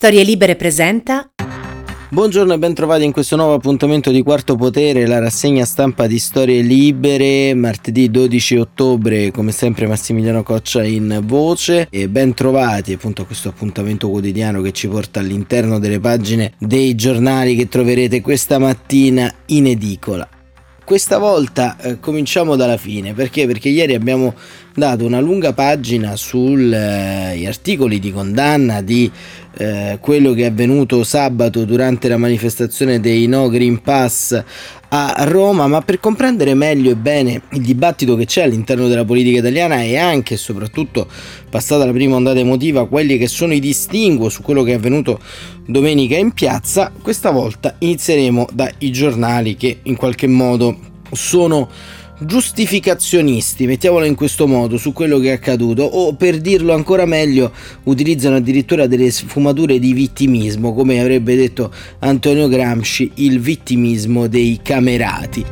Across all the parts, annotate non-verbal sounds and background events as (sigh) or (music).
Storie Libere presenta Buongiorno e ben trovati in questo nuovo appuntamento di Quarto Potere, la rassegna stampa di Storie Libere, martedì 12 ottobre, come sempre Massimiliano Coccia in voce e ben trovati appunto a questo appuntamento quotidiano che ci porta all'interno delle pagine dei giornali che troverete questa mattina in edicola. Questa volta eh, cominciamo dalla fine, perché? Perché ieri abbiamo dato una lunga pagina sugli eh, articoli di condanna di eh, quello che è avvenuto sabato durante la manifestazione dei No Green Pass a Roma, ma per comprendere meglio e bene il dibattito che c'è all'interno della politica italiana e anche e soprattutto passata la prima ondata emotiva, quelli che sono i distinguo su quello che è avvenuto domenica in piazza, questa volta inizieremo dai giornali che in qualche modo sono giustificazionisti, mettiamolo in questo modo, su quello che è accaduto, o per dirlo ancora meglio, utilizzano addirittura delle sfumature di vittimismo, come avrebbe detto Antonio Gramsci, il vittimismo dei camerati.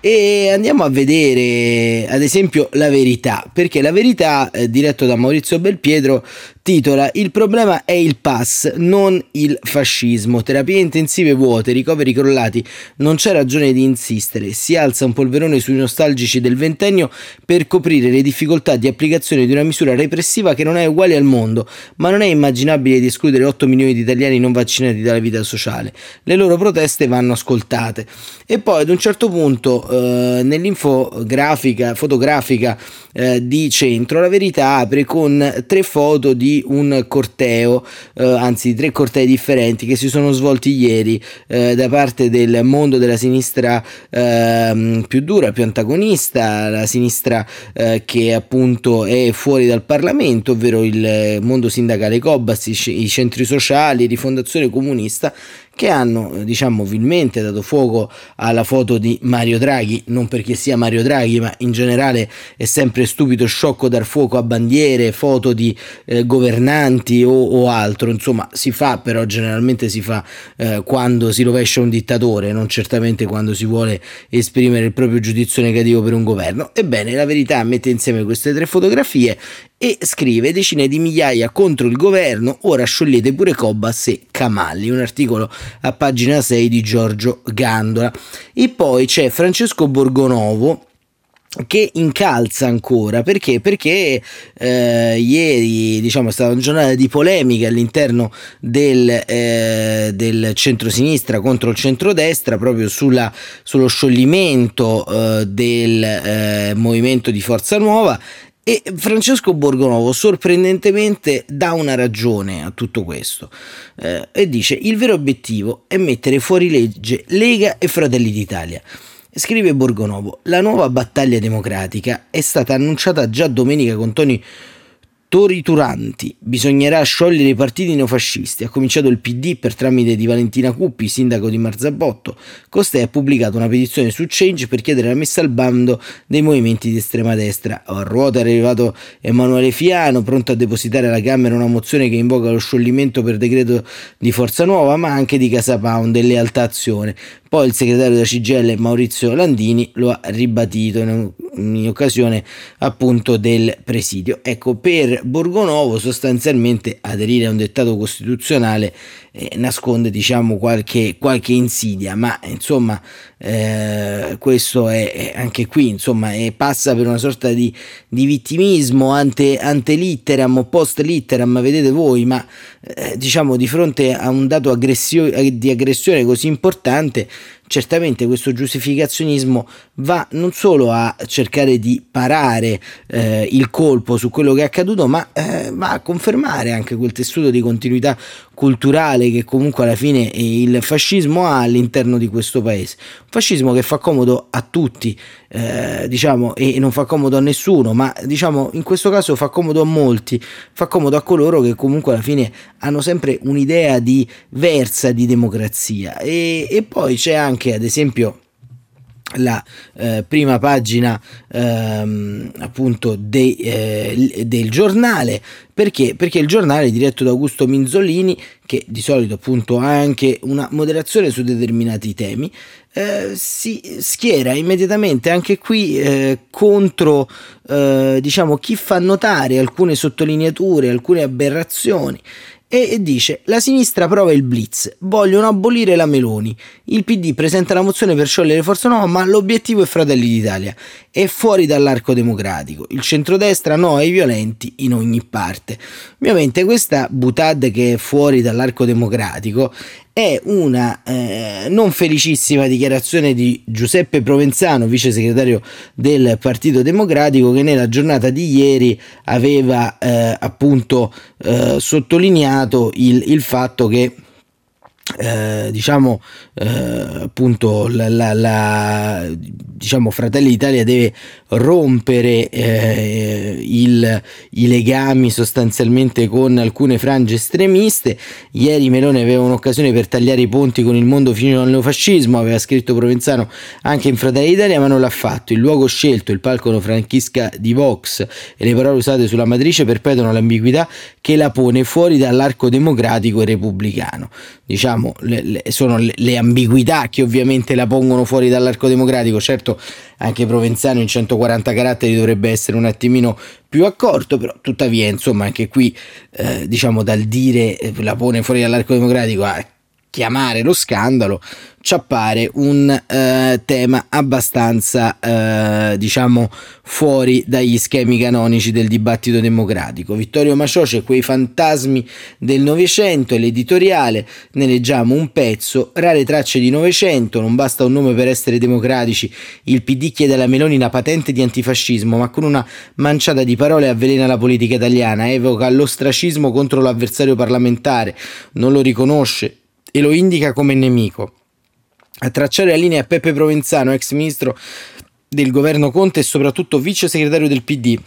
E andiamo a vedere ad esempio la verità, perché la verità, eh, diretto da Maurizio Belpietro, titola Il problema è il pass, non il fascismo. Terapie intensive vuote, ricoveri crollati, non c'è ragione di insistere. Si alza un polverone sui nostalgici del ventennio per coprire le difficoltà di applicazione di una misura repressiva che non è uguale al mondo, ma non è immaginabile di escludere 8 milioni di italiani non vaccinati dalla vita sociale. Le loro proteste vanno ascoltate. E poi ad un certo punto eh, nell'infografica fotografica eh, di centro la verità apre con tre foto di un corteo, eh, anzi tre cortei differenti che si sono svolti ieri eh, da parte del mondo della sinistra eh, più dura, più antagonista, la sinistra eh, che appunto è fuori dal Parlamento, ovvero il mondo sindacale Cobas, i, i centri sociali, Rifondazione Comunista che hanno diciamo vilmente dato fuoco alla foto di Mario Draghi, non perché sia Mario Draghi, ma in generale è sempre stupido sciocco dar fuoco a bandiere, foto di eh, governanti o, o, altro, insomma si fa però generalmente si fa eh, quando si rovescia un dittatore, non certamente quando si vuole esprimere il proprio giudizio negativo per un governo. Ebbene, la verità mette insieme queste tre fotografie e scrive decine di migliaia contro il governo, ora sciogliete pure Cobas e Camalli, un articolo a pagina 6 di Giorgio Gandola. E poi c'è Francesco Borgonovo che incalza ancora perché? Perché eh, ieri diciamo, è stata una giornata di polemica all'interno del, eh, del centro-sinistra contro il centrodestra proprio sulla, sullo scioglimento eh, del eh, movimento di Forza Nuova e Francesco Borgonovo sorprendentemente dà una ragione a tutto questo eh, e dice il vero obiettivo è mettere fuori legge Lega e Fratelli d'Italia. Scrive Borgonovo, la nuova battaglia democratica è stata annunciata già domenica con toni torituranti. Bisognerà sciogliere i partiti neofascisti. Ha cominciato il PD per tramite di Valentina Cuppi, sindaco di Marzabotto. Costei ha pubblicato una petizione su Change per chiedere la messa al bando dei movimenti di estrema destra. A ruota è arrivato Emanuele Fiano, pronto a depositare alla Camera una mozione che invoca lo scioglimento per decreto di Forza Nuova, ma anche di Casa Pound e Lealtà Azione. Poi il segretario della CGL Maurizio Landini lo ha ribadito in, in occasione appunto del presidio. Ecco, per Borgonovo sostanzialmente aderire a un dettato costituzionale eh, nasconde diciamo qualche, qualche, insidia, ma insomma eh, questo è, è, anche qui insomma è, passa per una sorta di, di vittimismo ante, ante litteram o post litteram, vedete voi, ma eh, diciamo di fronte a un dato aggressio, di aggressione così importante certamente questo giustificazionismo va non solo a cercare di parare eh, il colpo su quello che è accaduto, ma eh, va a confermare anche quel tessuto di continuità culturale che comunque alla fine il fascismo ha all'interno di questo paese. Un fascismo che fa comodo a tutti, eh, diciamo, e non fa comodo a nessuno, ma diciamo in questo caso fa comodo a molti, fa comodo a coloro che comunque alla fine hanno sempre un'idea diversa di democrazia. E, e poi c'è anche, ad esempio, la eh, prima pagina ehm, appunto de, eh, del giornale. Perché? perché il giornale diretto da Augusto Minzolini che di solito appunto ha anche una moderazione su determinati temi. Eh, si schiera immediatamente anche qui eh, contro eh, diciamo chi fa notare alcune sottolineature alcune aberrazioni e dice la sinistra prova il blitz, vogliono abolire la Meloni, il PD presenta la mozione per sciogliere Forza Nuova ma l'obiettivo è Fratelli d'Italia, è fuori dall'arco democratico, il centrodestra no ai violenti in ogni parte. Ovviamente questa butad che è fuori dall'arco democratico è una eh, non felicissima dichiarazione di Giuseppe Provenzano, vice segretario del Partito Democratico, che nella giornata di ieri aveva eh, appunto eh, sottolineato il, il fatto che eh, diciamo eh, appunto la, la, la, diciamo Fratelli d'Italia deve rompere eh, il, i legami sostanzialmente con alcune frange estremiste. Ieri Meloni aveva un'occasione per tagliare i ponti con il mondo fino al neofascismo aveva scritto Provenzano anche in Fratelli d'Italia ma non l'ha fatto. Il luogo scelto il palco franchisca di Vox e le parole usate sulla matrice perpetuano l'ambiguità che la pone fuori dall'arco democratico e repubblicano. Diciamo le, le, sono le, le ambiguità che ovviamente la pongono fuori dall'arco democratico. Certo anche Provenzano in 140 caratteri dovrebbe essere un attimino più accorto, però tuttavia insomma anche qui eh, diciamo dal dire eh, la pone fuori dall'arco democratico a chiamare lo scandalo ci appare un eh, tema abbastanza eh, diciamo fuori dagli schemi canonici del dibattito democratico. Vittorio Macioce, quei fantasmi del Novecento e l'editoriale, ne leggiamo un pezzo, rare tracce di Novecento, non basta un nome per essere democratici, il PD chiede alla Meloni una patente di antifascismo, ma con una manciata di parole avvelena la politica italiana, evoca l'ostracismo contro l'avversario parlamentare, non lo riconosce e lo indica come nemico. A tracciare la linea Peppe Provenzano, ex ministro del governo Conte e soprattutto vice segretario del PD,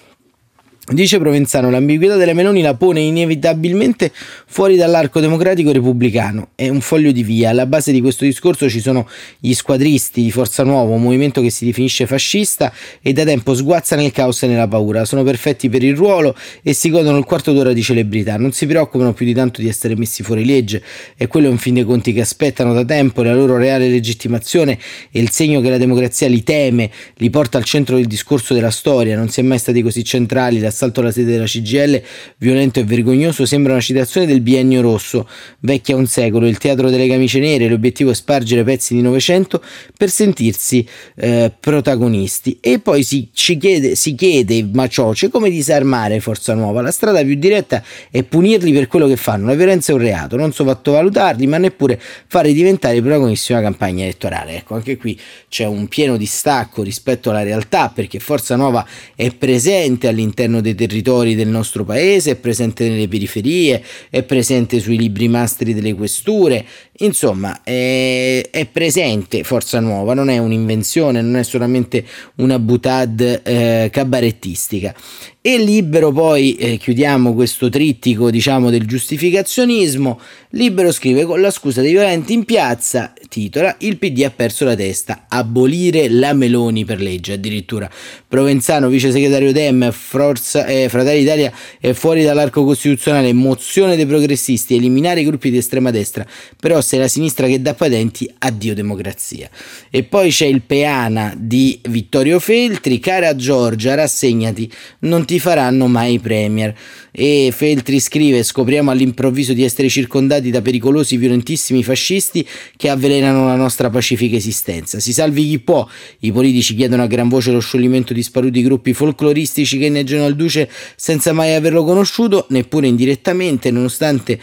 Dice Provenzano, l'ambiguità della Meloni la pone inevitabilmente fuori dall'arco democratico repubblicano. È un foglio di via. Alla base di questo discorso ci sono gli squadristi di Forza Nuova, un movimento che si definisce fascista e da tempo sguazza nel caos e nella paura. Sono perfetti per il ruolo e si godono il quarto d'ora di celebrità. Non si preoccupano più di tanto di essere messi fuori legge. E quello è in fin dei conti che aspettano da tempo la loro reale legittimazione e il segno che la democrazia li teme, li porta al centro del discorso della storia. Non si è mai stati così centrali da l'assalto alla sede della CGL, violento e vergognoso, sembra una citazione del biennio rosso, vecchia un secolo, il teatro delle camicie nere, l'obiettivo è spargere pezzi di Novecento per sentirsi eh, protagonisti. E poi si, chiede, si chiede, Macioce, come disarmare Forza Nuova? La strada più diretta è punirli per quello che fanno, la violenza è un reato, non sottovalutarli, ma neppure farli diventare protagonisti una campagna elettorale. Ecco, anche qui c'è un pieno distacco rispetto alla realtà, perché Forza Nuova è presente all'interno dei dei territori del nostro paese, è presente nelle periferie, è presente sui libri mastri delle questure, insomma è, è presente Forza Nuova, non è un'invenzione, non è solamente una butad eh, cabarettistica. E libero poi, eh, chiudiamo questo trittico diciamo del giustificazionismo, libero scrive con la scusa dei violenti in piazza, titola, il PD ha perso la testa, abolire la Meloni per legge addirittura. Provenzano, vice segretario Dem, Forza, eh, Fratelli d'Italia è fuori dall'arco costituzionale, mozione dei progressisti, eliminare i gruppi di estrema destra, però se la sinistra che dà patenti, addio democrazia. E poi c'è il peana di Vittorio Feltri, cara Giorgia, rassegnati, non ti faranno mai premier. E Feltri scrive: Scopriamo all'improvviso di essere circondati da pericolosi, violentissimi fascisti che avvelenano la nostra pacifica esistenza. Si salvi chi può. I politici chiedono a gran voce lo scioglimento di sparuti gruppi folcloristici che inneggiano al duce senza mai averlo conosciuto, neppure indirettamente, nonostante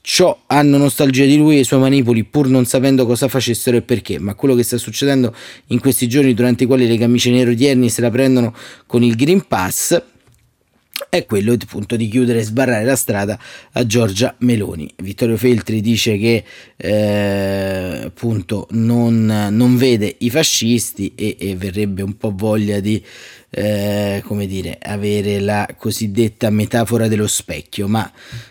ciò hanno nostalgia di lui e i suoi manipoli pur non sapendo cosa facessero e perché, ma quello che sta succedendo in questi giorni durante i quali le camicie nere odierni se la prendono con il Green Pass è quello appunto di chiudere e sbarrare la strada a Giorgia Meloni. Vittorio Feltri dice che eh, appunto non, non, vede i fascisti e, e, verrebbe un po' voglia di eh, come dire, avere la cosiddetta metafora dello specchio, ma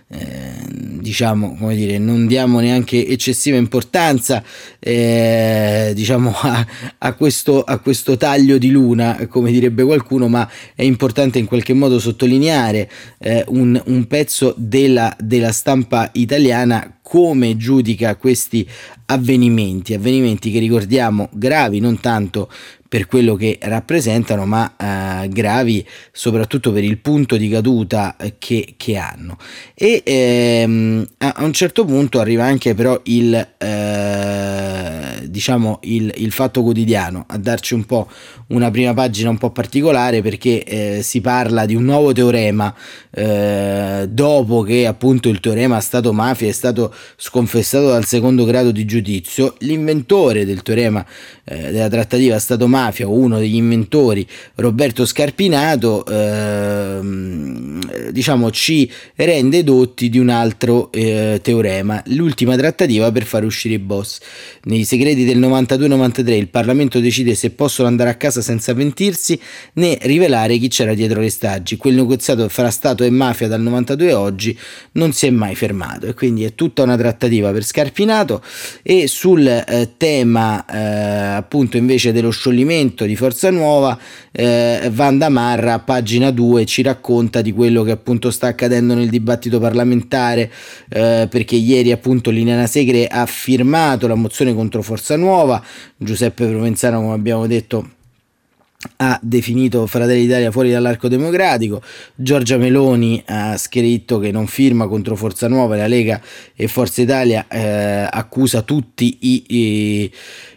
eh, diciamo, come dire, non diamo neanche eccessiva importanza eh, diciamo (laughs) a, a, questo, a questo taglio di luna, come direbbe qualcuno, ma è importante in qualche modo sottolineare eh, un, un, pezzo della, della stampa italiana come giudica questi avvenimenti, avvenimenti che ricordiamo gravi non tanto per quello che rappresentano, ma eh, gravi soprattutto per il punto di caduta che, che hanno. E ehm, a un certo punto arriva anche però il, eh, diciamo il, il, fatto quotidiano a darci un po' una prima pagina un po' particolare perché eh, si parla di un nuovo teorema eh, dopo che appunto il teorema Stato Mafia è stato sconfessato dal secondo grado di giudizio, l'inventore del teorema eh, della trattativa Stato-mafia, uno degli inventori, Roberto Scarpinato, ehm, diciamo ci rende dotti di un altro eh, teorema, l'ultima trattativa per far uscire i boss. Nei segreti del 92-93 il Parlamento decide se possono andare a casa senza pentirsi né rivelare chi c'era dietro le staggi. Quel negoziato fra Stato e mafia dal 92 a oggi non si è mai fermato e quindi è tutta una trattativa per Scarpinato e sul eh, tema eh, appunto invece dello scioglimento di Forza Nuova, eh, Vanda Marra pagina 2 ci racconta di quello che appunto sta accadendo nel dibattito parlamentare, eh, perché ieri appunto Liliana Segre ha firmato la mozione contro Forza Nuova, Giuseppe Provenzano come abbiamo detto ha definito Fratelli d'Italia fuori dall'arco democratico, Giorgia Meloni ha scritto che non firma contro Forza Nuova, la Lega e Forza Italia eh, accusa tutti i, i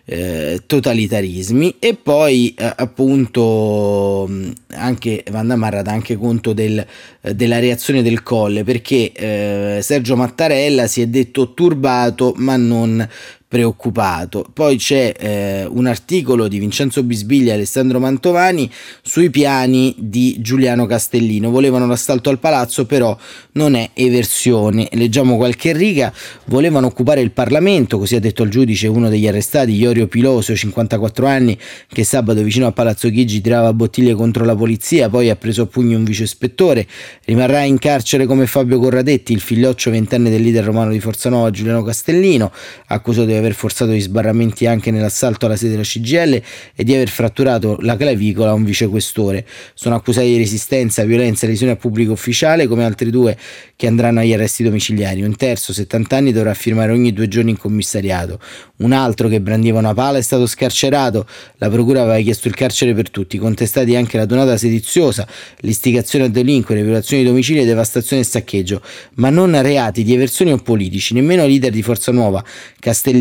eh, totalitarismi. E poi eh, appunto anche Vanda Marra dà anche conto del, della reazione del colle perché eh, Sergio Mattarella si è detto turbato ma non preoccupato. Poi c'è eh, un articolo di Vincenzo Bisbiglia e Alessandro Mantovani sui piani di Giuliano Castellino. Volevano l'assalto al palazzo, però non è eversione. Leggiamo qualche riga. Volevano occupare il Parlamento, così ha detto il giudice uno degli arrestati, Iorio Pilosio, 54 anni, che sabato vicino a Palazzo Chigi tirava bottiglie contro la polizia, poi ha preso a pugni un vice ispettore. Rimarrà in carcere come Fabio Corradetti, il figlioccio ventenne del leader romano di Forza Nuova, Giuliano Castellino, accusato di aver forzato gli sbarramenti anche nell'assalto alla sede della CGL e di aver fratturato la clavicola a un vicequestore. Sono accusati di resistenza, violenza e lesione a pubblico ufficiale come altri due che andranno agli arresti domiciliari. Un terzo, 70 anni, dovrà firmare ogni due giorni in commissariato. Un altro che brandiva una pala è stato scarcerato. La procura aveva chiesto il carcere per tutti, contestati anche la donata sediziosa, l'istigazione a delinquere, violazioni di domicilio, devastazione e saccheggio, ma non reati di eversione o politici. Nemmeno leader di Forza Nuova,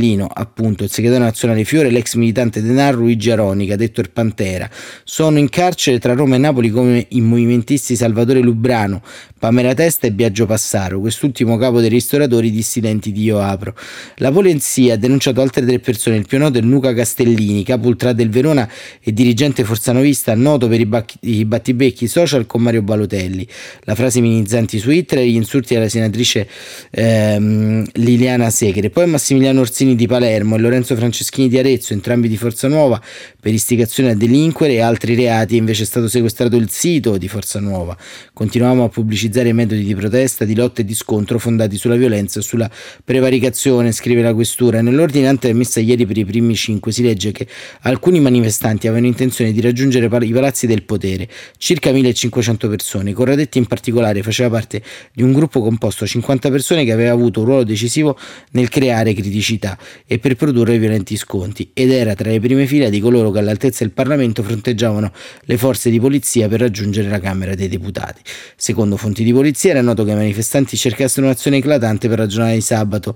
Castellino, appunto il segretario nazionale Fiore, l'ex militante Denaro Luigi Aronica, detto il Pantera. Sono in carcere tra Roma e Napoli come i movimentisti Salvatore Lubrano, Pamela Testa e Biagio Passaro, quest'ultimo capo dei ristoratori dissidenti di Io Apro. La polizia ha denunciato altre tre persone, il più noto è Luca Castellini, capo ultra del Verona e dirigente forzanovista, noto per i, bac- i battibecchi social con Mario Balotelli. La frase minimizzanti su Twitter e gli insulti alla senatrice ehm, Liliana Segre. Poi Massimiliano Orsini di Palermo e Lorenzo Franceschini di Arezzo, entrambi di Forza Nuova, per istigazione a delinquere e altri reati, invece è stato sequestrato il sito di Forza Nuova. Continuiamo a pubblicizzare metodi di protesta, di lotta e di scontro fondati sulla violenza e sulla prevaricazione, scrive la questura. Nell'ordinanza emessa ieri per i primi cinque si legge che alcuni manifestanti avevano intenzione di raggiungere i palazzi del potere, circa 1500 persone. Corradetti in particolare faceva parte di un gruppo composto da 50 persone che aveva avuto un ruolo decisivo nel creare criticità e per produrre violenti sconti ed era tra le prime file di coloro che all'altezza del Parlamento fronteggiavano le forze di polizia per raggiungere la Camera dei Deputati. Secondo fonti di polizia era noto che i manifestanti cercassero un'azione eclatante per la giornata di sabato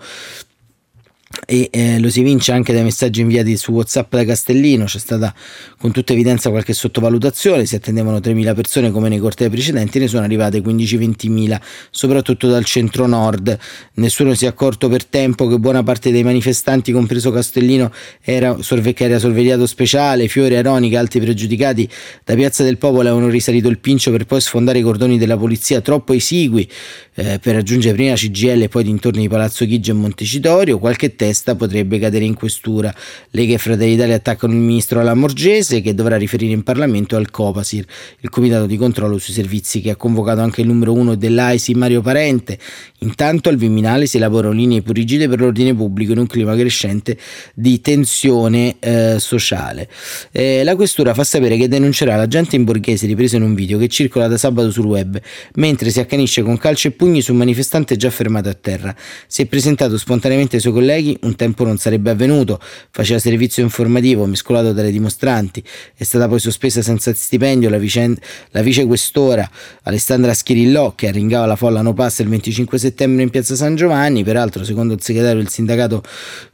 e eh, lo si vince anche dai messaggi inviati su Whatsapp da Castellino, c'è stata con tutta evidenza qualche sottovalutazione, si attendevano 3.000 persone come nei cortei precedenti, ne sono arrivate 15-20.000, soprattutto dal centro-nord. Nessuno si è accorto per tempo che buona parte dei manifestanti, compreso Castellino, era, sorve- era sorvegliato speciale, Fiori, Aronica, altri pregiudicati da Piazza del Popolo avevano risalito il pincio per poi sfondare i cordoni della polizia troppo esigui eh, per raggiungere prima CGL e poi dintorni di Palazzo Chigi e Montecitorio. Qualche tempo testa potrebbe cadere in questura. Lega e Fratelli d'Italia attaccano il ministro Lamorgese che dovrà riferire in Parlamento al Copasir, il comitato di controllo sui servizi che ha convocato anche il numero uno dell'AISI Mario Parente. Intanto al Viminale si elaborano linee più rigide per l'ordine pubblico in un clima crescente di tensione eh, sociale. Eh, la questura fa sapere che denuncerà l'agente in borghese ripreso in un video che circola da sabato sul web, mentre si accanisce con calci e pugni su un manifestante già fermato a terra. Si è presentato spontaneamente ai suoi colleghi, un tempo non sarebbe avvenuto, faceva servizio informativo mescolato dalle dimostranti, è stata poi sospesa senza stipendio la, vicenda, la vicequestora Alessandra Schirillò che arringava la folla no pass il 25 settembre in piazza San Giovanni, peraltro secondo il segretario del sindacato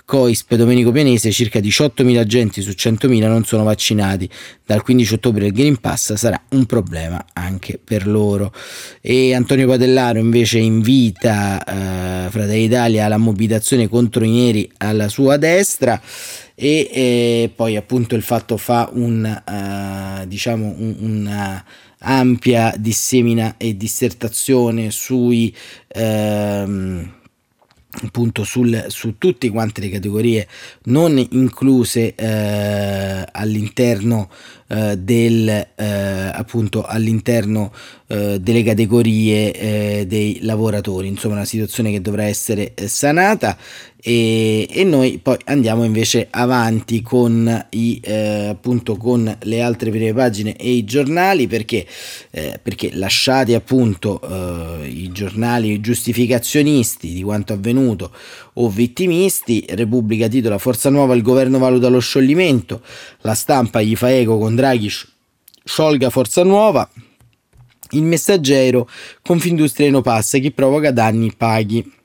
COISP Domenico Pianese circa 18.000 agenti su 100.000 non sono vaccinati. Dal 15 ottobre il Green Pass sarà un problema anche per loro. E Antonio Padellaro invece invita eh, Fratelli Italia alla mobilitazione contro i neri alla sua destra e eh, poi appunto il fatto fa un uh, diciamo un, una ampia dissemina e dissertazione sui ehm, appunto sul, su tutte quante le categorie non incluse eh, all'interno eh, del eh, appunto all'interno eh, delle categorie eh, dei lavoratori. Insomma una situazione che dovrà essere eh, sanata. E, e, noi poi andiamo invece avanti con i appunto con le altre prime pagine e i giornali perché perché lasciati appunto i giornali giustificazionisti di quanto avvenuto o vittimisti Repubblica titola Forza Nuova il governo valuta lo scioglimento la stampa gli fa eco con Draghi sciolga Forza Nuova, il messaggero Confindustria no passa, chi provoca danni paghi.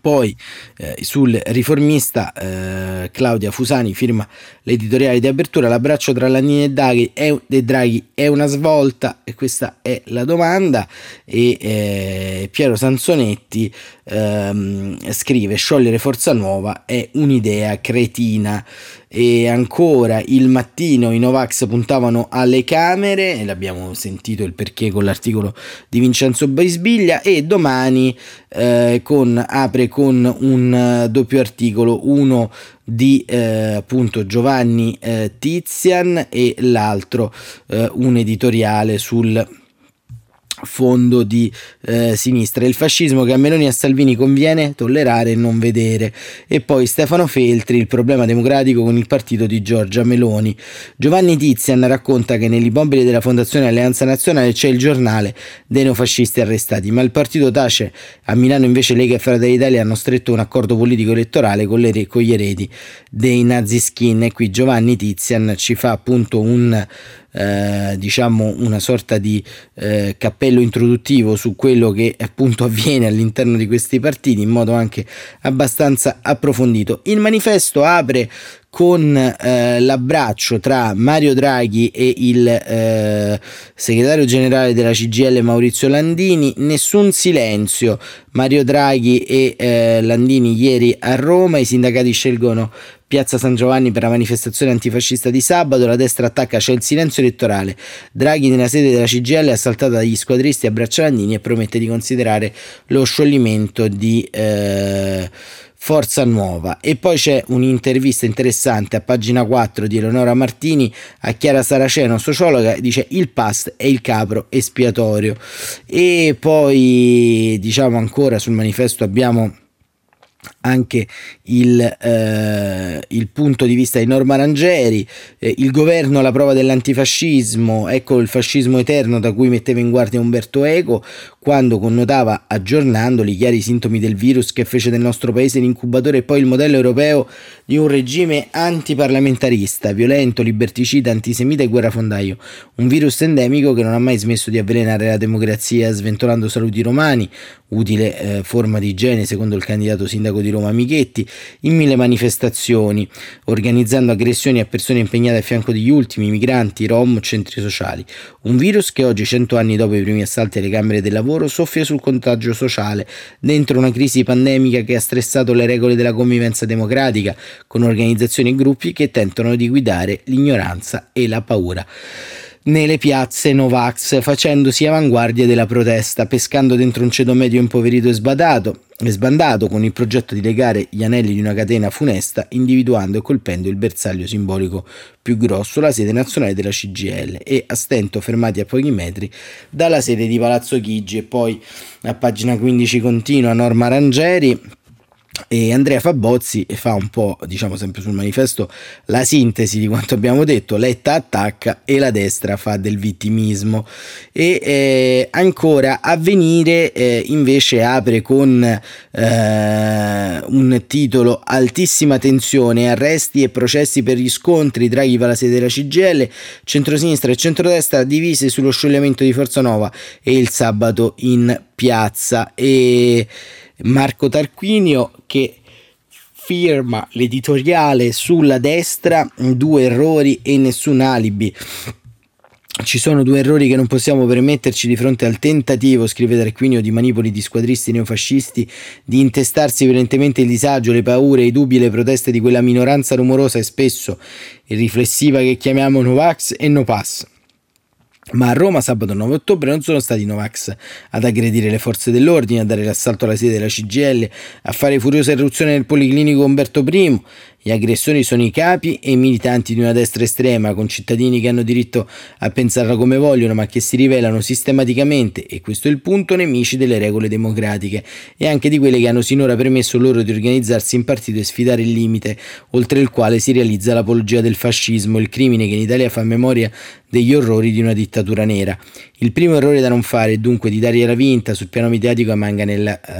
Poi eh, sul riformista eh, Claudia Fusani firma l'editoriale di apertura, l'abbraccio tra Landini e Draghi, è, e Draghi è una svolta? E questa è la domanda. E eh, Piero Sansonetti ehm, scrive sciogliere Forza Nuova è un'idea cretina e ancora il mattino i Novax puntavano alle Camere e l'abbiamo sentito il perché con l'articolo di Vincenzo Baisbiglia e domani eh, con, apre con un uh, doppio articolo uno di eh, appunto Giovanni eh, Tizian e l'altro eh, un editoriale sul fondo di eh, sinistra. Il fascismo che a Meloni e a Salvini conviene tollerare e non vedere. E poi Stefano Feltri, il problema democratico con il partito di Giorgia Meloni. Giovanni Tizian racconta che nell'immobile della Fondazione Alleanza Nazionale c'è il giornale dei neofascisti arrestati, ma il partito tace. A Milano invece Lega e Fratelli d'Italia hanno stretto un accordo politico elettorale con, le, con gli eredi dei nazi skin e qui Giovanni Tizian ci fa appunto un eh, diciamo una sorta di eh, cappello introduttivo su quello che appunto (laughs) avviene all'interno di questi partiti in modo anche abbastanza approfondito. Il manifesto apre con eh, l'abbraccio tra Mario Draghi e il eh, segretario generale della CGL Maurizio Landini, nessun silenzio. Mario Draghi e eh, Landini ieri a Roma, i sindacati scelgono Piazza San Giovanni per la manifestazione antifascista di sabato, la destra attacca, c'è il silenzio elettorale. Draghi nella sede della CGL è assaltata dagli squadristi a Braccialandini e promette di considerare lo scioglimento di eh, Forza Nuova. E poi c'è un'intervista interessante a pagina 4 di Eleonora Martini a Chiara Saraceno, sociologa, dice il past è il capro espiatorio. E poi diciamo ancora sul manifesto abbiamo anche il, eh, il, punto di vista di Norma Rangeri, eh, il governo alla prova dell'antifascismo, ecco il fascismo eterno da cui metteva in guardia Umberto Eco quando connotava, aggiornandoli, i chiari sintomi del virus che fece del nostro paese l'incubatore e poi il modello europeo di un regime antiparlamentarista, violento, liberticida, antisemita e guerrafondaio, un virus endemico che non ha mai smesso di avvelenare la democrazia sventolando saluti romani, utile eh, forma di igiene secondo il candidato sindaco di Roma Michetti, in mille manifestazioni, organizzando aggressioni a persone impegnate a fianco degli ultimi, migranti, rom, centri sociali. Un virus che oggi, cento anni dopo i primi assalti alle Camere del Lavoro, soffia sul contagio sociale, dentro una crisi pandemica che ha stressato le regole della convivenza democratica, con organizzazioni e gruppi che tentano di guidare l'ignoranza e la paura. Nelle piazze Novax, facendosi avanguardia della protesta, pescando dentro un ceto medio impoverito e sbadato, sbandato con il progetto di legare gli anelli di una catena funesta, individuando e colpendo il bersaglio simbolico più grosso, la sede nazionale della CGL, e a stento fermati a pochi metri dalla sede di Palazzo Chigi. E poi a pagina 15 continua Norma Rangeri e Andrea Fabozzi fa un po', diciamo sempre sul manifesto, la sintesi di quanto abbiamo detto, Letta attacca e la destra fa del vittimismo. E eh, ancora Avvenire eh, invece apre con eh, un titolo Altissima tensione, arresti e processi per gli scontri tra chi va alla sede della CGL, centrosinistra e centrodestra divise sullo sciogliamento di Forza Nova e il sabato in piazza. E Marco Tarquinio che firma l'editoriale sulla destra, due errori e nessun alibi. Ci sono due errori che non possiamo permetterci di fronte al tentativo, scrive Tarquinio, di manipoli di squadristi neofascisti di intestarsi violentemente il disagio, le paure, i dubbi le proteste di quella minoranza rumorosa e spesso irriflessiva che chiamiamo Novax e No Pass. Ma a Roma sabato 9 ottobre non sono stati i Novax ad aggredire le forze dell'ordine, a dare l'assalto alla sede della CGL, a fare furiosa irruzione nel Policlinico Umberto I, gli aggressori sono i capi e i militanti di una destra estrema, con cittadini che hanno diritto a pensarla come vogliono, ma che si rivelano sistematicamente, e questo è il punto, nemici delle regole democratiche e anche di quelle che hanno sinora permesso loro di organizzarsi in partito e sfidare il limite oltre il quale si realizza l'apologia del fascismo, il crimine che in Italia fa memoria degli orrori di una dittatura nera. Il primo errore da non fare è dunque di dare la vinta sul piano mediatico ai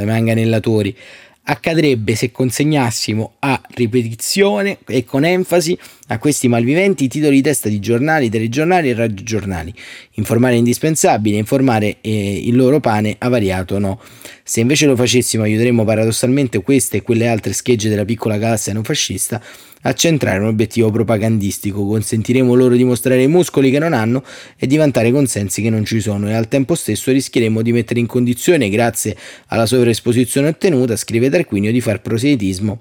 manganellatori accadrebbe se consegnassimo a ripetizione e con enfasi a questi malviventi i titoli di testa di giornali, telegiornali e radiogiornali. Informare è indispensabile, informare eh, il loro pane avariato no. Se invece lo facessimo aiuteremmo paradossalmente queste e quelle altre schegge della piccola galassia non fascista a centrare un obiettivo propagandistico, consentiremo loro di mostrare i muscoli che non hanno e di vantare consensi che non ci sono e al tempo stesso rischieremo di mettere in condizione, grazie alla sovraesposizione ottenuta, scrive Tarquinio, di far proselitismo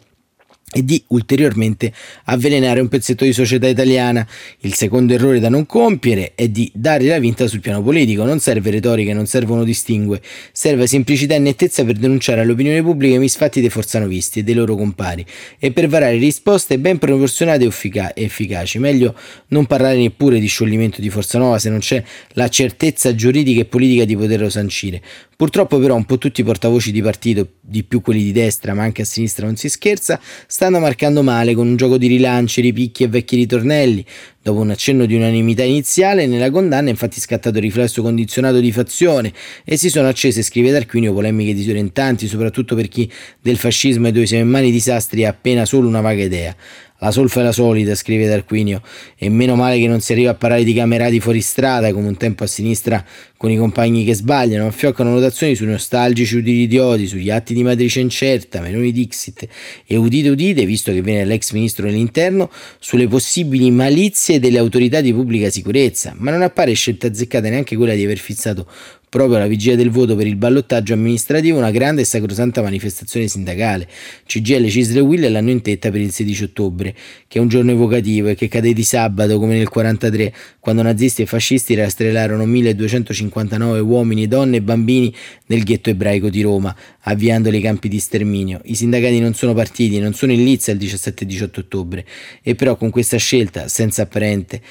e di ulteriormente avvelenare un pezzetto di società italiana. Il secondo errore da non compiere è di dare la vinta sul piano politico. Non serve retorica, non servono distingue, serve semplicità e nettezza per denunciare all'opinione pubblica i misfatti dei forzanovisti e dei loro compari e per varare risposte ben proporzionate e efficaci. Meglio non parlare neppure di scioglimento di Forza Nuova se non c'è la certezza giuridica e politica di poterlo sancire. Purtroppo però un po' tutti i portavoci di partito, di più quelli di destra ma anche a sinistra non si scherza, stanno marcando male con un gioco di rilanci, ripicchi e vecchi ritornelli. Dopo un accenno di unanimità iniziale, nella condanna è infatti scattato il riflesso condizionato di fazione e si sono accese, scrive Tarquinio, polemiche disorientanti, soprattutto per chi del fascismo e dove siamo in mani disastri ha appena solo una vaga idea. La solfa è la solita, scrive Tarquinio, e meno male che non si arriva a parlare di camerati fuori strada come un tempo a sinistra con i compagni che sbagliano, ma fioccano notazioni sui nostalgici uditi idioti, sugli atti di matrice incerta, Meloni Dixit e udite udite, visto che viene l'ex ministro dell'interno, sulle possibili malizie delle autorità di pubblica sicurezza, ma non appare scelta azzeccata neanche quella di aver fissato proprio alla vigilia del voto per il ballottaggio amministrativo una grande e sacrosanta manifestazione sindacale. CGL, Cisle e Will l'hanno in tetta per il 16 ottobre, che è un giorno evocativo e che cade di sabato come nel 1943, quando nazisti e fascisti rastrellarono 1259 uomini, donne e bambini nel ghetto ebraico di Roma, avviandoli ai campi di sterminio. I sindacati non sono partiti, non sono in lizza il 17 e 18 ottobre, e però con questa scelta, senza apparente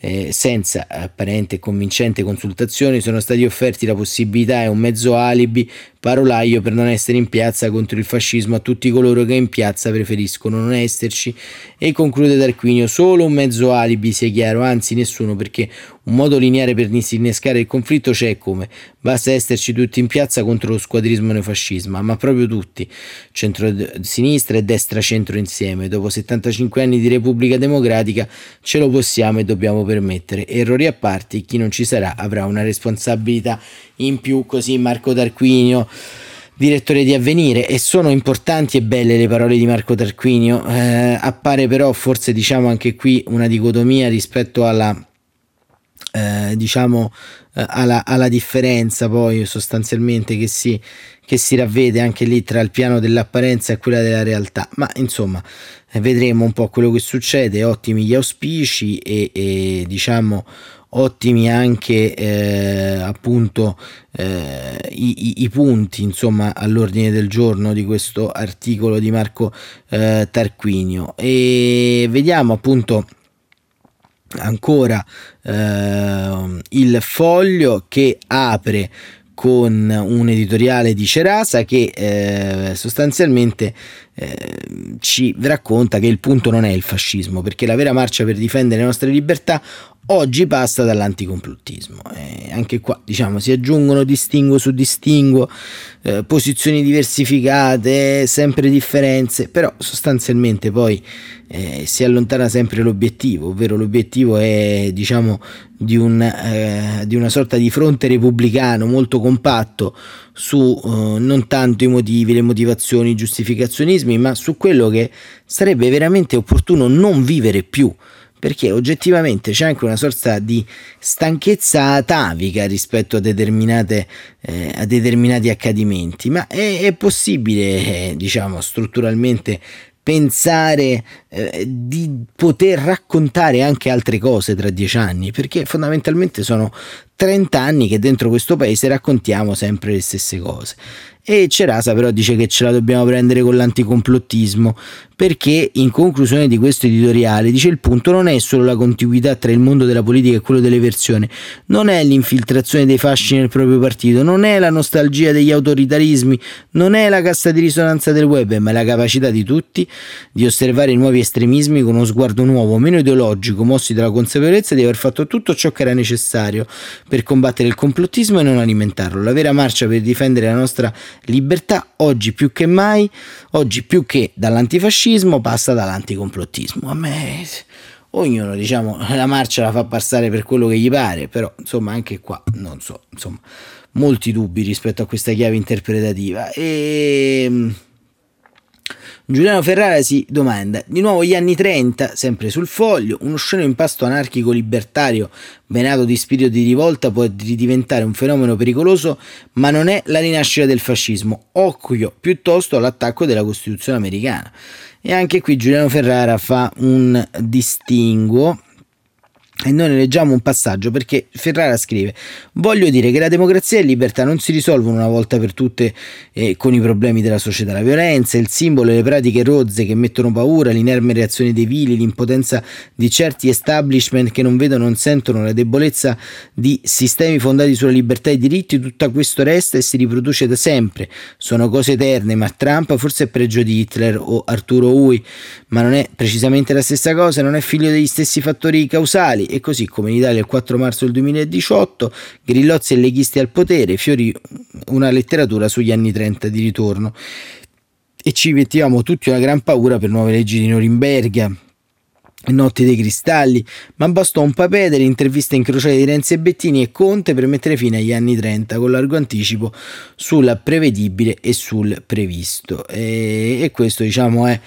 eh, senza apparente e convincente consultazione sono stati offerti la possibilità e un mezzo alibi parolaio per non essere in piazza contro il fascismo a tutti coloro che in piazza preferiscono non esserci. E conclude Tarquinio solo un mezzo alibi sia chiaro anzi nessuno perché un modo lineare per disinnescare il conflitto c'è come. Basta esserci tutti in piazza contro lo squadrismo neofascismo ma proprio tutti centro-sinistra e destra-centro insieme. Dopo 75 anni di Repubblica Democratica ce lo possiamo e dobbiamo permettere. Errori a parte chi non ci sarà avrà una responsabilità in più così Marco Tarquinio direttore di Avvenire e sono importanti e belle le parole di Marco Tarquinio. Eh, appare però forse diciamo anche qui una dicotomia rispetto alla eh, diciamo eh, alla, alla, differenza poi sostanzialmente che si, che si ravvede anche lì tra il piano dell'apparenza e quella della realtà. Ma insomma eh, vedremo un po' quello che succede. Ottimi gli auspici e, e diciamo ottimi anche eh, appunto eh, i, i, punti insomma all'ordine del giorno di questo articolo di Marco eh, Tarquinio. E vediamo appunto ancora eh, il foglio che apre con un editoriale di Cerasa che eh, sostanzialmente eh, ci racconta che il punto non è il fascismo, perché la vera marcia per difendere le nostre libertà oggi passa dall'anticomplottismo. Eh, anche qua diciamo si aggiungono distinguo su distinguo, eh, posizioni diversificate, sempre differenze, però sostanzialmente poi eh, si allontana sempre l'obiettivo, ovvero l'obiettivo è diciamo di, un, eh, di una sorta di fronte repubblicano molto compatto su eh, non tanto i motivi, le motivazioni, i giustificazionismi, ma su quello che sarebbe veramente opportuno non vivere più perché oggettivamente c'è anche una sorta di stanchezza atavica rispetto a, eh, a determinati accadimenti, ma è, è possibile, eh, diciamo, strutturalmente pensare eh, di poter raccontare anche altre cose tra dieci anni, perché fondamentalmente sono 30 anni che dentro questo paese raccontiamo sempre le stesse cose. E Cerasa però dice che ce la dobbiamo prendere con l'anticomplottismo, perché in conclusione di questo editoriale dice il punto non è solo la contiguità tra il mondo della politica e quello delle persone, non è l'infiltrazione dei fasci nel proprio partito, non è la nostalgia degli autoritarismi, non è la cassa di risonanza del web, ma è la capacità di tutti di osservare i nuovi estremismi con uno sguardo nuovo, meno ideologico, mossi dalla consapevolezza di aver fatto tutto ciò che era necessario per combattere il complottismo e non alimentarlo. La vera marcia per difendere la nostra libertà oggi più che mai, oggi più che dall'antifascismo, fascismo passa dall'anticomplottismo. A me ognuno diciamo (laughs) la marcia la fa passare per quello che gli pare, però insomma anche qua non so, insomma, molti dubbi rispetto a questa chiave interpretativa e Giuliano Ferrara si domanda, di nuovo gli anni 30, sempre sul foglio, uno sceno impasto anarchico libertario venato di spirito di rivolta può diventare un fenomeno pericoloso, ma non è la rinascita del fascismo, occhio piuttosto all'attacco della Costituzione americana. E anche qui Giuliano Ferrara fa un distinguo e noi ne leggiamo un passaggio perché Ferrara scrive: Voglio dire che la democrazia e libertà non si risolvono una volta per tutte eh, con i problemi della società. La violenza, il simbolo, le pratiche rozze che mettono paura, l'inerme reazione dei vili, l'impotenza di certi establishment che non vedono, non sentono, la debolezza di sistemi fondati sulla libertà e i diritti, tutto questo resta e si riproduce da sempre. Sono cose eterne, ma Trump forse è peggio di Hitler o Arturo Ui, ma non è precisamente la stessa cosa, non è figlio degli stessi fattori causali e così come in Italia il 4 marzo del 2018, Grillozzi e leghisti al potere, fiorì una letteratura sugli anni 30 di ritorno. E ci mettiamo tutti una gran paura per nuove leggi di Norimberga, Notti dei cristalli, ma bastò un papè delle interviste incrociate di Renzi e Bettini e Conte per mettere fine agli anni 30 con largo anticipo sul prevedibile e sul previsto. E, e questo diciamo è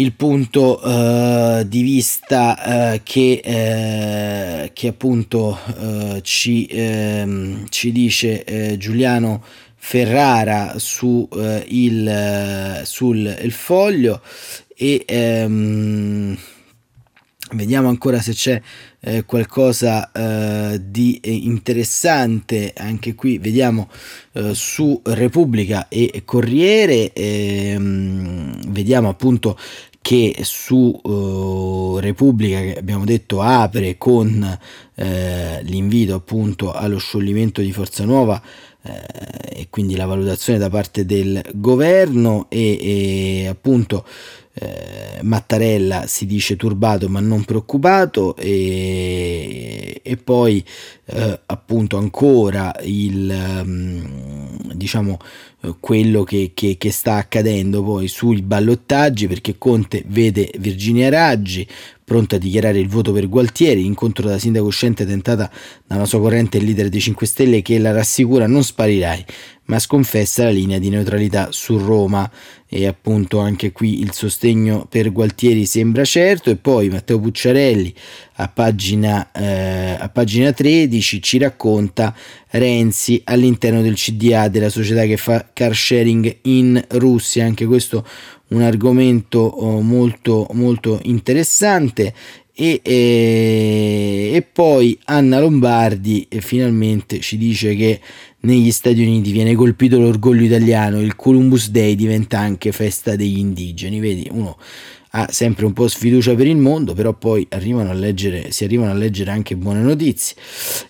il punto uh, di vista uh, che, uh, che, appunto ci, ehm, ci, dice Giuliano Ferrara su, il, sul il foglio. E um, vediamo ancora se c'è eh, qualcosa eh, di interessante anche qui. Vediamo eh, su Repubblica e Corriere. Ehm, vediamo appunto che su uh, Repubblica che abbiamo detto apre con eh, l'invito appunto allo scioglimento di Forza Nuova eh, e quindi la valutazione da parte del governo e, e appunto eh, Mattarella si dice turbato ma non preoccupato e, e poi eh, appunto ancora il um, diciamo quello che, che, che, sta accadendo poi sui ballottaggi perché Conte vede Virginia Raggi pronta a dichiarare il voto per Gualtieri, incontro da sindaco uscente tentata da una sua corrente leader dei 5 Stelle che la rassicura non sparirai, ma sconfessa la linea di neutralità su Roma. E appunto anche qui il sostegno per Gualtieri sembra certo. E poi Matteo Pucciarelli a pagina, eh, a pagina 13 ci racconta Renzi all'interno del CDA della società che fa car sharing in Russia. Anche questo un argomento oh, molto molto interessante. E, e, e, poi Anna Lombardi finalmente ci dice che negli Stati Uniti viene colpito l'orgoglio italiano, il Columbus Day diventa anche festa degli indigeni, vedi, uno ha sempre un po' sfiducia per il mondo, però poi arrivano a leggere, si arrivano a leggere anche buone notizie.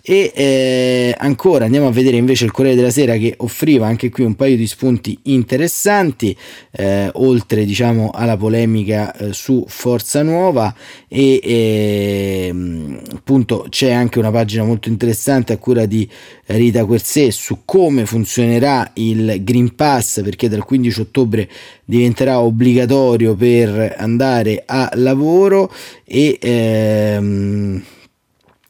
E eh, ancora andiamo a vedere invece il Corriere della Sera che offriva anche qui un paio di spunti interessanti, eh, oltre diciamo alla polemica eh, su Forza Nuova e ehm, appunto c'è anche una pagina molto interessante a cura di Rita Quersè su come funzionerà il Green Pass perché dal 15 ottobre diventerà obbligatorio per andare a lavoro e ehm,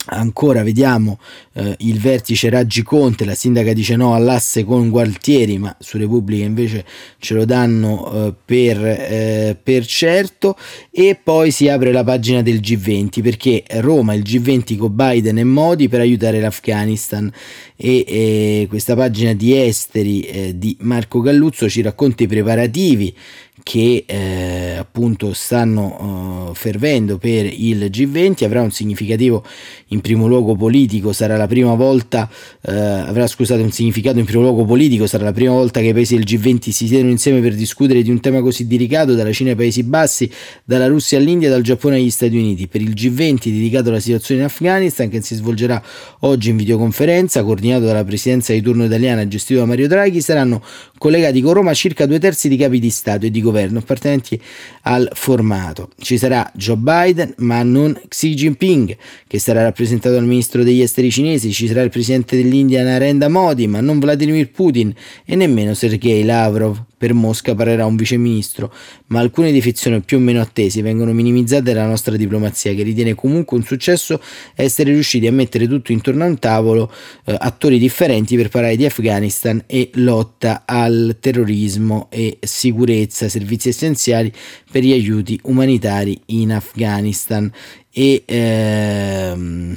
ancora vediamo eh, il vertice Raggi Conte, la sindaca dice no all'asse con Gualtieri, ma su Repubblica invece ce lo danno eh, per, eh, per, certo. E poi si apre la pagina del G20 perché Roma il G20 con Biden e Modi per aiutare l'Afghanistan. E questa pagina di esteri eh, di Marco Galluzzo ci racconta i preparativi che eh, appunto stanno uh, fervendo per il G20 avrà un significativo in primo luogo politico sarà la prima volta uh, avrà scusate un significato in primo luogo politico sarà la prima volta che i paesi del G20 si siedono insieme per discutere di un tema così delicato dalla Cina ai Paesi Bassi dalla Russia all'India dal Giappone agli Stati Uniti per il G20 dedicato alla situazione in Afghanistan che si svolgerà oggi in videoconferenza coordinato dalla presidenza di turno italiana gestito da Mario Draghi saranno collegati con Roma circa due terzi di capi di Stato e di governo appartenenti al formato. Ci sarà Joe Biden, ma non Xi Jinping, che sarà rappresentato dal ministro degli esteri cinesi, ci sarà il presidente dell'India Narendra Modi, ma non Vladimir Putin e nemmeno Sergei Lavrov. Per Mosca parlerà un viceministro, ma alcune defezioni più o meno attese vengono minimizzate dalla nostra diplomazia, che ritiene comunque un successo essere riusciti a mettere tutto intorno a un tavolo eh, attori differenti per parlare di Afghanistan e lotta al terrorismo e sicurezza, servizi essenziali per gli aiuti umanitari in Afghanistan. E ehm,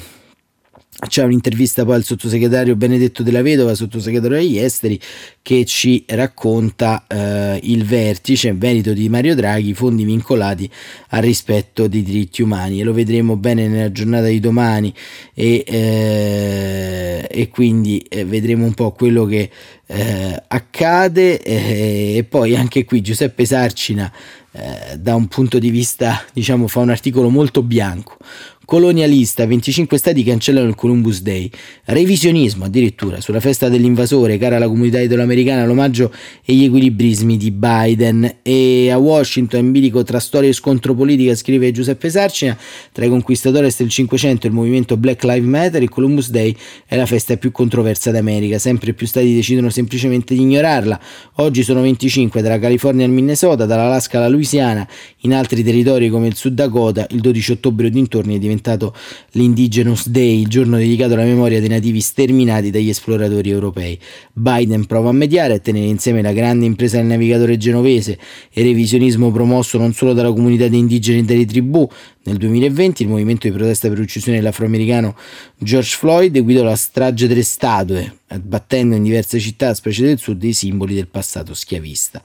c'è un'intervista poi al sottosegretario Benedetto della Vedova, sottosegretario degli esteri, che ci racconta eh, il vertice, merito di Mario Draghi, fondi vincolati al rispetto dei diritti umani. E lo vedremo bene nella giornata di domani. E, eh, e quindi eh, vedremo un po' quello che eh, accade. Eh, e poi anche qui Giuseppe Sarcina eh, da un punto di vista diciamo fa un articolo molto bianco colonialista, 25 stati cancellano il Columbus Day, revisionismo addirittura sulla festa dell'invasore, cara alla comunità italoamericana, l'omaggio e gli equilibrismi di Biden. E a Washington in bilico tra storia e scontro politica, scrive Giuseppe Sarcina, tra i conquistadores del Cinquecento e il movimento Black Lives Matter, il Columbus Day è la festa più controversa d'America, sempre più stati decidono semplicemente di ignorarla, oggi sono 25 dalla California al Minnesota, dall'Alaska alla Louisiana, in altri territori come il Sud Dakota il 12 ottobre o dintorni è diventato diventato l'Indigenous Day, il giorno dedicato alla memoria dei nativi sterminati dagli esploratori europei. Biden prova a mediare e tenere insieme la grande impresa del navigatore genovese e revisionismo promosso non solo dalla comunità di indigeni e delle tribù. Nel 2020 il movimento di protesta per l'uccisione dell'afroamericano George Floyd guidò la strage delle statue, battendo in diverse città, specie del sud, i simboli del passato schiavista.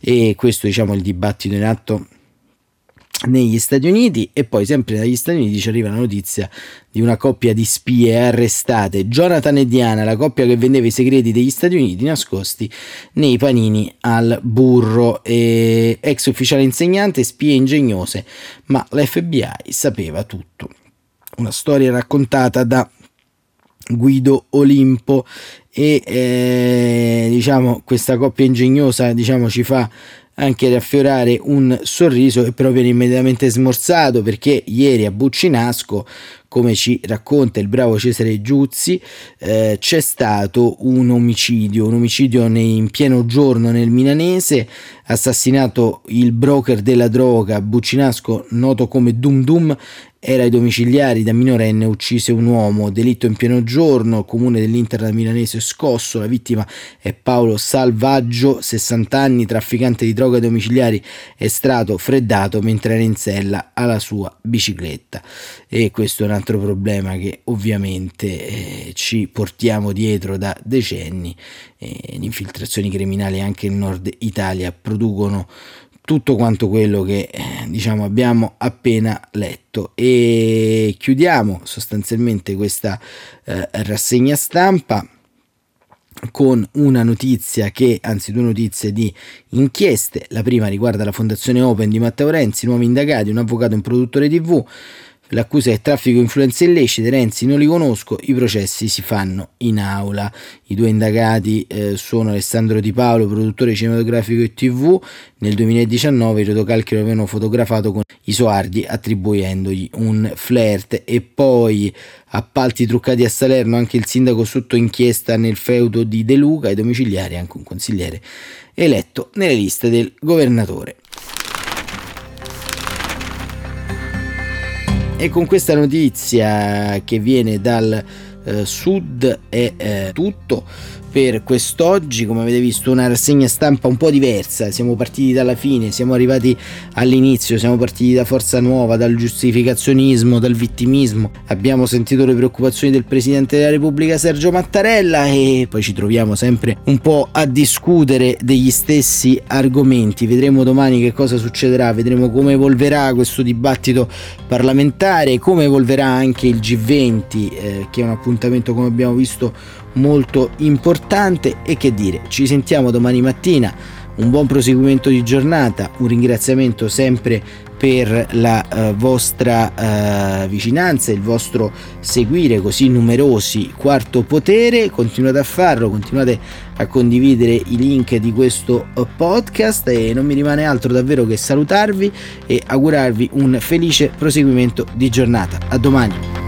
E questo diciamo il dibattito in atto negli Stati Uniti e poi sempre dagli Stati Uniti ci arriva la notizia di una coppia di spie arrestate, Jonathan e Diana, la coppia che vendeva i segreti degli Stati Uniti nascosti nei panini al burro, e ex ufficiale insegnante, spie ingegnose, ma l'FBI sapeva tutto. Una storia raccontata da Guido Olimpo. E eh, diciamo questa coppia ingegnosa diciamo ci fa anche riaffiorare un sorriso che però viene immediatamente smorzato perché ieri a Buccinasco come ci racconta il bravo Cesare Giuzzi, eh, c'è stato un omicidio, un omicidio in pieno giorno nel Milanese, assassinato il broker della droga Buccinasco, noto come Dum Dum, era ai domiciliari da minorenne uccise un uomo, delitto in pieno giorno, comune dell'Inter milanese scosso, la vittima è Paolo Salvaggio, 60 anni, trafficante di droga domiciliari, è stato freddato mentre era in sella alla sua bicicletta. E questo è un altro problema che ovviamente eh, ci portiamo dietro da decenni. Eh, le infiltrazioni criminali anche in Nord Italia producono tutto quanto quello che eh, diciamo abbiamo appena letto e chiudiamo sostanzialmente questa eh, rassegna stampa con una notizia che, anzi due notizie di inchieste, la prima riguarda la fondazione Open di Matteo Renzi, nuovi indagati, un avvocato e un produttore tv, L'accusa è traffico influenze illecite, Renzi non li conosco, i processi si fanno in aula. I due indagati eh, sono Alessandro Di Paolo, produttore cinematografico e tv. Nel 2019 i rotocalchi avevano fotografato con Isoardi attribuendogli un flirt e poi appalti truccati a Salerno, anche il sindaco sotto inchiesta nel feudo di De Luca, ai domiciliari anche un consigliere eletto nelle liste del governatore. E con questa notizia che viene dal eh, sud è eh, tutto per quest'oggi, come avete visto una rassegna stampa un po' diversa, siamo partiti dalla fine, siamo arrivati all'inizio, siamo partiti da Forza Nuova, dal giustificazionismo, dal vittimismo, abbiamo sentito le preoccupazioni del Presidente della Repubblica Sergio Mattarella e poi ci troviamo sempre un po' a discutere degli stessi argomenti, vedremo domani che cosa succederà, vedremo come evolverà questo dibattito parlamentare, come evolverà anche il G20 eh, che è un appuntamento come abbiamo visto molto importante e che dire, ci sentiamo domani mattina, un buon proseguimento di giornata, un ringraziamento sempre per la uh, vostra uh, vicinanza, il vostro seguire così numerosi quarto potere, continuate a farlo, continuate a condividere i link di questo uh, podcast e non mi rimane altro davvero che salutarvi e augurarvi un felice proseguimento di giornata. A domani.